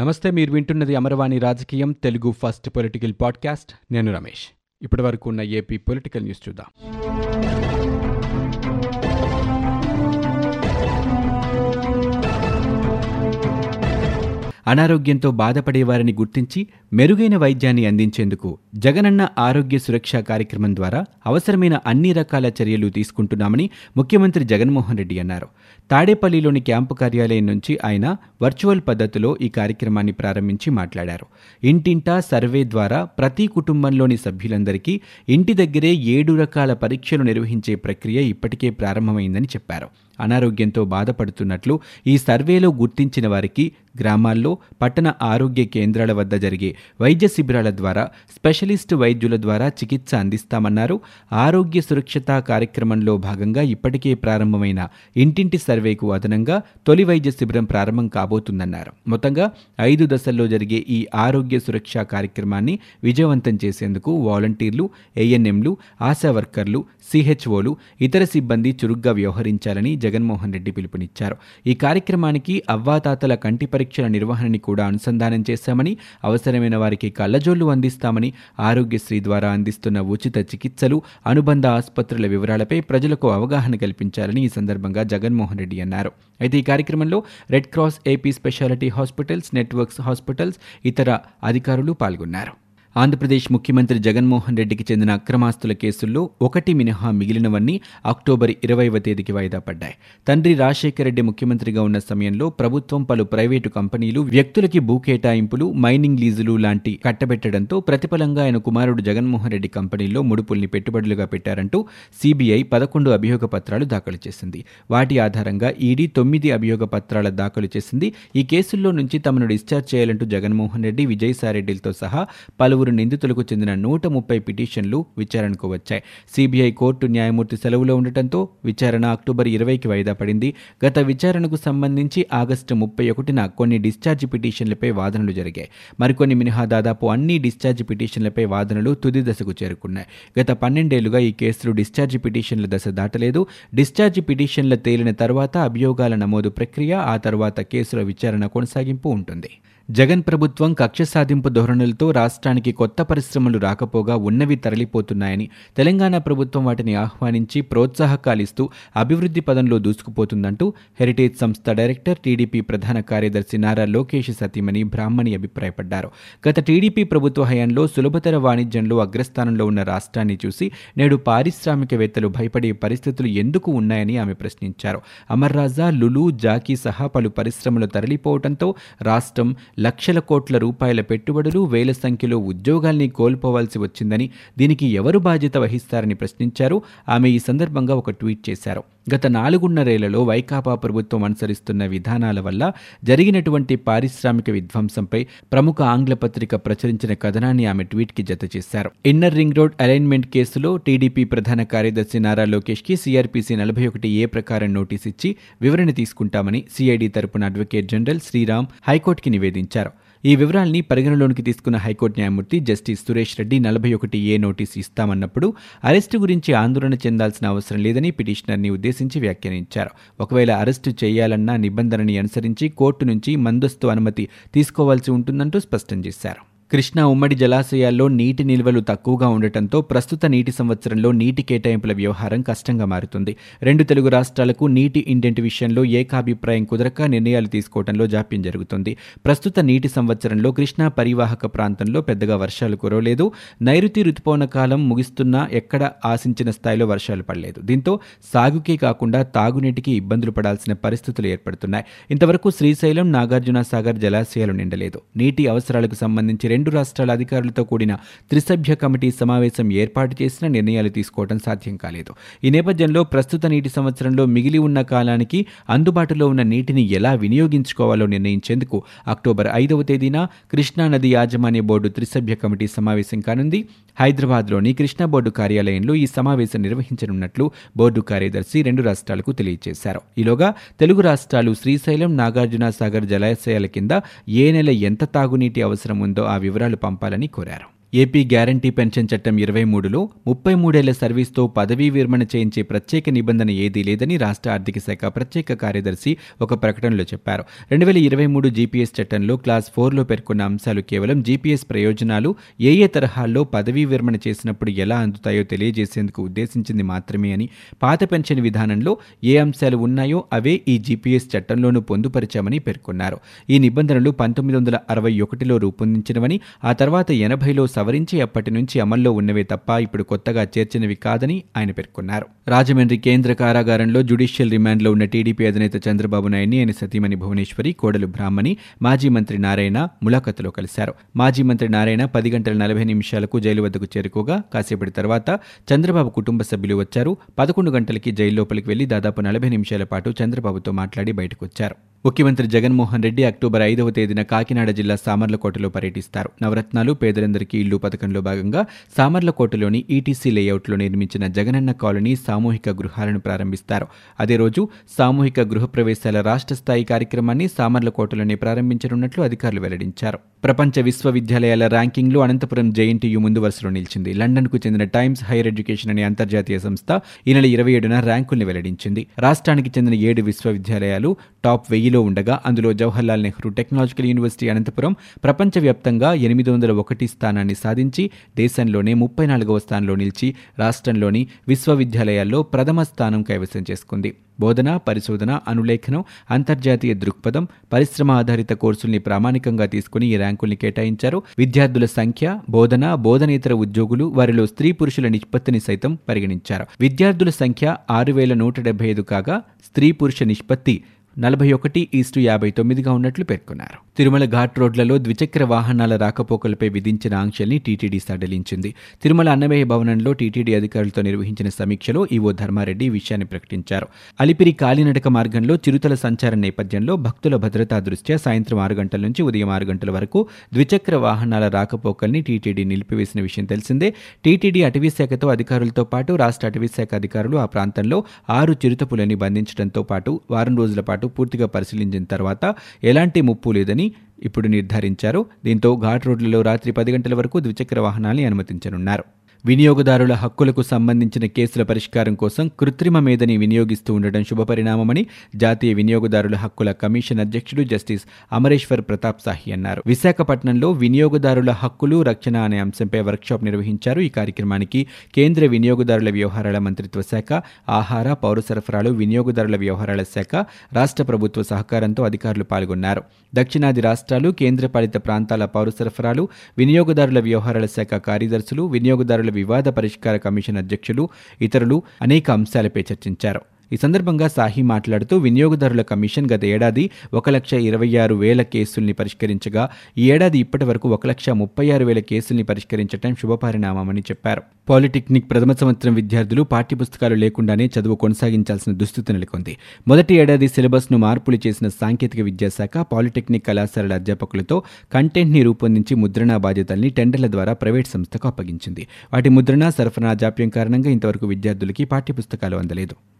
నమస్తే మీరు వింటున్నది అమరవాణి రాజకీయం తెలుగు ఫస్ట్ పొలిటికల్ పాడ్కాస్ట్. నేను రమేష్. ఇప్పటి వరకు ఉన్న ఏపీ పొలిటికల్ న్యూస్ చూద్దాం. అనారోగ్యంతో బాధపడే వారిని గుర్తించి మెరుగైన వైద్యాన్ని అందించేందుకు జగనన్న ఆరోగ్య సురక్ష కార్యక్రమం ద్వారా అవసరమైన అన్ని రకాల చర్యలు తీసుకుంటున్నామని ముఖ్యమంత్రి జగన్మోహన్ రెడ్డి అన్నారు. తాడేపల్లిలోని క్యాంపు కార్యాలయం నుంచి ఆయన వర్చువల్ పద్ధతిలో ఈ కార్యక్రమాన్ని ప్రారంభించి మాట్లాడారు. ఇంటింటా సర్వే ద్వారా ప్రతి కుటుంబంలోని సభ్యులందరికీ ఇంటి దగ్గరే ఏడు రకాల పరీక్షలు నిర్వహించే ప్రక్రియ ఇప్పటికే ప్రారంభమైందని చెప్పారు. అనారోగ్యంతో బాధపడుతున్నట్లు ఈ సర్వేలో గుర్తించిన వారికి గ్రామాల్లో పట్టణ ఆరోగ్య కేంద్రాల వద్ద జరిగే వైద్య శిబిరాల ద్వారా స్పెషలిస్ట్ వైద్యుల ద్వారా చికిత్స అందిస్తామన్నారు. ఆరోగ్య సురక్షత కార్యక్రమంలో భాగంగా ఇప్పటికే ప్రారంభమైన ఇంటింటి సర్వేకు అదనంగా తొలి వైద్య శిబిరం ప్రారంభం కాబోతుందన్నారు. మొత్తంగా ఐదు దశల్లో జరిగే ఈ ఆరోగ్య సురక్ష కార్యక్రమాన్ని విజయవంతం చేసేందుకు వాలంటీర్లు ఏఎన్ఎంలు ఆశా వర్కర్లు సిహెచ్ఓలు ఇతర సిబ్బంది చురుగ్గా వ్యవహరించాలని జగన్మోహన్ రెడ్డి పిలుపునిచ్చారు. ఈ కార్యక్రమానికి అవ్వాతాతల కంటి పరీక్షల నిర్వహణని కూడా అనుసంధానం చేశామని అవసరమైన వారికి కళ్ళజోళ్ళు అందిస్తామని ఆరోగ్యశ్రీ ద్వారా అందిస్తున్న ఉచిత చికిత్సలు అనుబంధ ఆసుపత్రుల వివరాలపై ప్రజలకు అవగాహన కల్పించాలని ఈ సందర్భంగా జగన్మోహన్ రెడ్డి అన్నారు. అయితే ఈ కార్యక్రమంలో red cross AP speciality hospitals networks hospitals ఇతర అధికారులు పాల్గొన్నారు. ఆంధ్రప్రదేశ్ ముఖ్యమంత్రి జగన్మోహన్ రెడ్డికి చెందిన అక్రమాస్తుల కేసుల్లో ఒకటి మినహా మిగిలినవన్నీ అక్టోబర్ ఇరవైవ తేదీకి వాయిదా పడ్డాయి. తండ్రి రాజశేఖర రెడ్డి ముఖ్యమంత్రిగా ఉన్న సమయంలో ప్రభుత్వం పలు ప్రైవేటు కంపెనీలు వ్యక్తులకి భూ కేటాయింపులు మైనింగ్ లీజులు లాంటి కట్టబెట్టడంతో ప్రతిఫలంగా ఆయన కుమారుడు జగన్మోహన్ రెడ్డి కంపెనీల్లో ముడుపుల్ని పెట్టుబడులుగా పెట్టారంటూ సిబిఐ పదకొండు అభియోగ పత్రాలు దాఖలు చేసింది. వాటి ఆధారంగా ఈడీ తొమ్మిది అభియోగ పత్రాల దాఖలు చేసింది. ఈ కేసుల్లో నుంచి తమను డిశ్చార్జ్ చేయాలంటూ జగన్మోహన్ రెడ్డి విజయసాయిరెడ్డిలతో సహా పలు పలువురు నిందితులకు చెందిన నూట ముప్పై పిటిషన్లు విచారణకు వచ్చాయి. సిబిఐ కోర్టు న్యాయమూర్తి సెలవులో ఉండటంతో విచారణ అక్టోబర్ ఇరవైకి వాయిదా పడింది. గత విచారణకు సంబంధించి ఆగస్టు ముప్పై ఒకటిన కొన్ని డిశ్చార్జ్ పిటిషన్లపై వాదనలు జరిగాయి. మరికొన్ని మినహా దాదాపు అన్ని డిశ్చార్జ్ పిటిషన్లపై వాదనలు తుది దశకు చేరుకున్నాయి. గత పన్నెండేళ్ళుగా ఈ కేసులు డిశ్చార్జ్ పిటిషన్ల దశ దాటలేదు. డిశ్చార్జ్ పిటిషన్ల తేలిన తర్వాత అభియోగాల నమోదు ప్రక్రియ ఆ తర్వాత కేసుల విచారణ కొనసాగింపు ఉంటుంది. జగన్ ప్రభుత్వం కక్ష సాధింపు ధోరణులతో రాష్ట్రానికి కొత్త పరిశ్రమలు రాకపోగా ఉన్నవి తరలిపోతున్నాయని తెలంగాణ ప్రభుత్వం వాటిని ఆహ్వానించి ప్రోత్సాహకాలిస్తూ అభివృద్ధి పదంలో దూసుకుపోతుందంటూ హెరిటేజ్ సంస్థ డైరెక్టర్ టీడీపీ ప్రధాన కార్యదర్శి నారా లోకేష్ సతీమణి బ్రాహ్మణి అభిప్రాయపడ్డారు. గత టీడీపీ ప్రభుత్వ హయాంలో సులభతర వాణిజ్యంలో అగ్రస్థానంలో ఉన్న రాష్ట్రాన్ని చూసి నేడు పారిశ్రామికవేత్తలు భయపడే పరిస్థితులు ఎందుకు ఉన్నాయని ఆమె ప్రశ్నించారు. అమర్ రాజా లులు జాకీ సహా పలు పరిశ్రమలు తరలిపోవడంతో రాష్ట్రం లక్షల కోట్ల రూపాయల పెట్టుబడులు వేల సంఖ్యలో ఉద్యోగాల్ని కోల్పోవాల్సి వచ్చిందని దీనికి ఎవరు బాధ్యత వహిస్తారని ప్రశ్నించారు. ఆమె ఈ సందర్భంగా ఒక ట్వీట్ చేశారు. గత నాలుగున్నరేళ్ళలో వైకాపా ప్రభుత్వం అనుసరిస్తున్న విధానాల వల్ల జరిగినటువంటి పారిశ్రామిక విధ్వంసంపై ప్రముఖ ఆంగ్ల పత్రిక ప్రచురించిన కథనాన్ని ఆమె ట్వీట్కి జత చేశారు. ఇన్నర్ రింగ్ రోడ్ అలైన్మెంట్ కేసులో టీడీపీ ప్రధాన కార్యదర్శి నారా లోకేష్కి సీఆర్పీసీ నలభై ఒకటి ఏ ప్రకారం నోటీస్ ఇచ్చి వివరణ తీసుకుంటామని సిఐడి తరపున అడ్వకేట్ జనరల్ శ్రీరామ్ హైకోర్టుకి నివేదించారు. ఈ వివరాల్ని పరిగణలోనికి తీసుకున్న హైకోర్టు న్యాయమూర్తి జస్టిస్ సురేష్ రెడ్డి నలభై ఒకటి ఏ నోటీసు ఇస్తామన్నప్పుడు అరెస్టు గురించి ఆందోళన చెందాల్సిన అవసరం లేదని పిటిషనర్ని ఉద్దేశించి వ్యాఖ్యానించారు. ఒకవేళ అరెస్టు చేయాలన్న నిబంధనని అనుసరించి కోర్టు నుంచి మందస్తు అనుమతి తీసుకోవాల్సి ఉంటుందంటూ స్పష్టం చేశారు. కృష్ణా ఉమ్మడి జలాశయాల్లో నీటి నిల్వలు తక్కువగా ఉండటంతో ప్రస్తుత నీటి సంవత్సరంలో నీటి కేటాయింపుల వ్యవహారం కష్టంగా మారుతుంది. రెండు తెలుగు రాష్ట్రాలకు నీటి ఇండెంట్ విషయంలో ఏకాభిప్రాయం కుదరక నిర్ణయాలు తీసుకోవడంలో జాప్యం జరుగుతుంది. ప్రస్తుత నీటి సంవత్సరంలో కృష్ణా పరివాహక ప్రాంతంలో పెద్దగా వర్షాలు కురవలేదు. నైరుతి రుతుపవన కాలం ముగిస్తున్నా ఎక్కడ ఆశించిన స్థాయిలో వర్షాలు పడలేదు. దీంతో సాగుకే కాకుండా తాగునీటికి ఇబ్బందులు పడాల్సిన పరిస్థితులు ఏర్పడుతున్నాయి. ఇంతవరకు శ్రీశైలం నాగార్జున సాగర్ జలాశయాలు నిండలేదు. నీటి అవసరాలకు సంబంధించి రెండు రాష్ట్రాల అధికారులతో కూడిన త్రిసభ్య కమిటీ సమావేశం ఏర్పాటు చేసిన నిర్ణయాలు తీసుకోవడం సాధ్యం కాలేదు. ఈ నేపథ్యంలో ప్రస్తుత నీటి సంవత్సరంలో మిగిలి ఉన్న కాలానికి అందుబాటులో ఉన్న నీటిని ఎలా వినియోగించుకోవాలో నిర్ణయించేందుకు అక్టోబర్ ఐదవ తేదీన కృష్ణా నది యాజమాన్య బోర్డు త్రిసభ్య కమిటీ సమావేశం కానుంది. హైదరాబాద్లోని కృష్ణా బోర్డు కార్యాలయంలో ఈ సమావేశం నిర్వహించనున్నట్లు బోర్డు కార్యదర్శి రెండు రాష్ట్రాలకు తెలియజేశారు. ఈలోగా తెలుగు రాష్ట్రాలు శ్రీశైలం నాగార్జున సాగర్ జలాశయాల కింద ఏ నెల ఎంత తాగునీటి అవసరం ఉందో ఆ వివరాలు పంపాలని కోరారు. ఏపీ గ్యారంటీ పెన్షన్ చట్టం ఇరవై మూడులో ముప్పై మూడేళ్ళ సర్వీస్తో పదవీ విరమణ చేయించే ప్రత్యేక నిబంధన ఏదీ లేదని రాష్ట్ర ఆర్థిక శాఖ ప్రత్యేక కార్యదర్శి ఒక ప్రకటనలో చెప్పారు. రెండు వేల ఇరవై మూడు జీపీఎస్ చట్టంలో క్లాస్ ఫోర్లో పేర్కొన్న అంశాలు కేవలం జీపీఎస్ ప్రయోజనాలు ఏ ఏ తరహాల్లో పదవీ విరమణ చేసినప్పుడు ఎలా అందుతాయో తెలియజేసేందుకు ఉద్దేశించింది మాత్రమే అని పాత పెన్షన్ విధానంలో ఏ అంశాలు ఉన్నాయో అవే ఈ జీపీఎస్ చట్టంలోనూ పొందుపరిచామని పేర్కొన్నారు. ఈ నిబంధనలు పంతొమ్మిది వందల అరవై ఒకటిలో రూపొందించినవని ఆ తర్వాత ఎనభైలో సవరించి అప్పటి నుంచి అమల్లో ఉన్నవే తప్ప ఇప్పుడు కొత్తగా చేర్చినవి కాదని ఆయన పేర్కొన్నారు. రాజమండ్రి కేంద్ర కారాగారంలో జ్యుడిషియల్ రిమాండ్లో ఉన్న టీడీపీ అధినేత చంద్రబాబు నాయుడిని ఆయన సతీమణి భువనేశ్వరి కోడలు బ్రాహ్మణి మాజీ మంత్రి నారాయణ ములాఖతులో కలిశారు. మాజీ మంత్రి నారాయణ పది గంటల నలభై నిమిషాలకు జైలు వద్దకు చేరుకోగా కాసేపటి తర్వాత చంద్రబాబు కుటుంబ సభ్యులు వచ్చారు. పదకొండు గంటలకి జైలు లోపలికి వెళ్ళి దాదాపు నలభై నిమిషాల పాటు చంద్రబాబుతో మాట్లాడి బయటకు వచ్చారు ముఖ్యమంత్రి జగన్మోహన్ రెడ్డి అక్టోబర్ ఐదవ తేదీన కాకినాడ జిల్లా సామర్లకోటలో పర్యటిస్తారు. నవరత్నాలు పేదలందరికీ ఇల్లు పథకంలో భాగంగా సామర్లకోటలోని ఈటీసీ లేఅవుట్లో నిర్మించిన జగనన్న కాలనీ సామూహిక గృహాలను ప్రారంభిస్తారు. అదే రోజు సామూహిక గృహప్రవేశాల రాష్ట్ర స్థాయి కార్యక్రమాన్ని సామర్లకోటలోనే ప్రారంభించనున్నట్లు అధికారులు వెల్లడించారు. ప్రపంచ విశ్వవిద్యాలయాల ర్యాంకింగ్లో అనంతపురం జేఎన్టీయూ ముందు వరుసలో నిలిచింది. లండన్కు చెందిన టైమ్స్ హైయర్ ఎడ్యుకేషన్ అనే అంతర్జాతీయ సంస్థ ఈ నెల ఇరవై ఏడున ర్యాంకుల్ని వెల్లడించింది. రాష్ట్రానికి చెందిన ఏడు విశ్వవిద్యాలయాలు టాప్ వెయ్యి వెయ్యిలో ఉండగా అందులో జవహర్లాల్ నెహ్రూ టెక్నాలజికల్ యూనివర్సిటీ అనంతపురం ప్రపంచవ్యాప్తంగా ఎనిమిది వందల ఒకటి స్థానాన్ని సాధించి దేశంలోనే ముప్పై నాలుగవ స్థానంలో నిలిచి రాష్ట్రంలోని విశ్వవిద్యాలయాల్లో ప్రథమ స్థానం కైవసం చేసుకుంది. బోధన పరిశోధన అనులేఖనం అంతర్జాతీయ దృక్పథం పరిశ్రమ ఆధారిత కోర్సుల్ని ప్రామాణికంగా తీసుకుని ఈ ర్యాంకుల్ని కేటాయించారు. విద్యార్థుల సంఖ్య బోధన బోధనేతర ఉద్యోగులు వారిలో స్త్రీ పురుషుల నిష్పత్తిని సైతం పరిగణించారు. విద్యార్థుల సంఖ్య ఆరు వేల నూట డెబ్బై ఐదు కాగా స్త్రీ పురుష నిష్పత్తి నలభై ఒకటి ఈస్టు యాభై తొమ్మిదిగా ఉన్నట్లు పేర్కొన్నారు. తిరుమల ఘాట్ రోడ్లలో ద్విచక్ర వాహనాల రాకపోకలపై విధించిన ఆంక్షల్ని టీటీడీ సడలించింది. తిరుమల అన్నమయ్య భవనంలో టీటీడీ అధికారులతో నిర్వహించిన సమీక్షలో ఈవో ధర్మారెడ్డి విషయాన్ని ప్రకటించారు. అలిపిరి కాలినడక మార్గంలో చిరుతల సంచార నేపథ్యంలో భక్తుల భద్రతా దృష్ట్యా సాయంత్రం ఆరు గంటల నుంచి ఉదయం ఆరు గంటల వరకు ద్విచక్ర వాహనాల రాకపోకల్ని టీటీడీ నిలిపివేసిన విషయం తెలిసిందే. టీటీడీ అటవీశాఖతో అధికారులతో పాటు రాష్ట్ర అటవీశాఖ అధికారులు ఆ ప్రాంతంలో ఆరు చిరుతపులని బంధించడంతో పాటు వారం రోజుల పాటు పూర్తిగా పరిశీలించిన తర్వాత ఎలాంటి ముప్పు లేదని ఇప్పుడు నిర్ధారించారు. దీంతో ఘాట్ రోడ్లలో రాత్రి పది గంటల వరకు ద్విచక్ర వాహనాల్ని అనుమతించనున్నారు. వినియోగదారుల హక్కులకు సంబంధించిన కేసుల పరిష్కారం కోసం కృత్రిమ మేధని వినియోగిస్తూ ఉండడం శుభపరిణామమని జాతీయ వినియోగదారుల హక్కుల కమిషన్ అధ్యక్షుడు జస్టిస్ అమరేశ్వర్ ప్రతాప్ సాహి అన్నారు. విశాఖపట్నంలో వినియోగదారుల హక్కులు రక్షణ అనే అంశంపై వర్క్షాప్ నిర్వహించారు. ఈ కార్యక్రమానికి కేంద్ర వినియోగదారుల వ్యవహారాల మంత్రిత్వ శాఖ ఆహార పౌర సరఫరాలు వినియోగదారుల వ్యవహారాల శాఖ రాష్ట్ర ప్రభుత్వ సహకారంతో అధికారులు పాల్గొన్నారు. దక్షిణాది రాష్ట్రాలు కేంద్రపాలిత ప్రాంతాల పౌర సరఫరాలు వినియోగదారుల వ్యవహారాల శాఖ కార్యదర్శులు వినియోగదారుల వివాద పరిష్కార కమిషన్ అధ్యక్షులు ఇతరులు అనేక అంశాలపై చర్చించారు. ఈ సందర్భంగా సాహి మాట్లాడుతూ వినియోగదారుల కమిషన్ గత ఏడాది ఒక లక్ష ఇరవై ఆరు వేల కేసుల్ని పరిష్కరించగా ఈ ఏడాది ఇప్పటి వరకు ఒక లక్ష ముప్పై ఆరు వేల కేసుల్ని పరిష్కరించడం శుభపరిణామమని చెప్పారు. పాలిటెక్నిక్ ప్రథమ సంవత్సరం విద్యార్థులు పాఠ్యపుస్తకాలు లేకుండానే చదువు కొనసాగించాల్సిన దుస్థితి నెలకొంది. మొదటి ఏడాది సిలబస్ను మార్పులు చేసిన సాంకేతిక విద్యాశాఖ పాలిటెక్నిక్ కళాశాలల అధ్యాపకులతో కంటెంట్ని రూపొందించి ముద్రణ బాధ్యతల్ని టెండర్ల ద్వారా ప్రైవేట్ సంస్థకు అప్పగించింది. వాటి ముద్రణ సరఫరా జాప్యం కారణంగా ఇంతవరకు విద్యార్థులకి పాఠ్యపుస్తకాలు అందలేదు.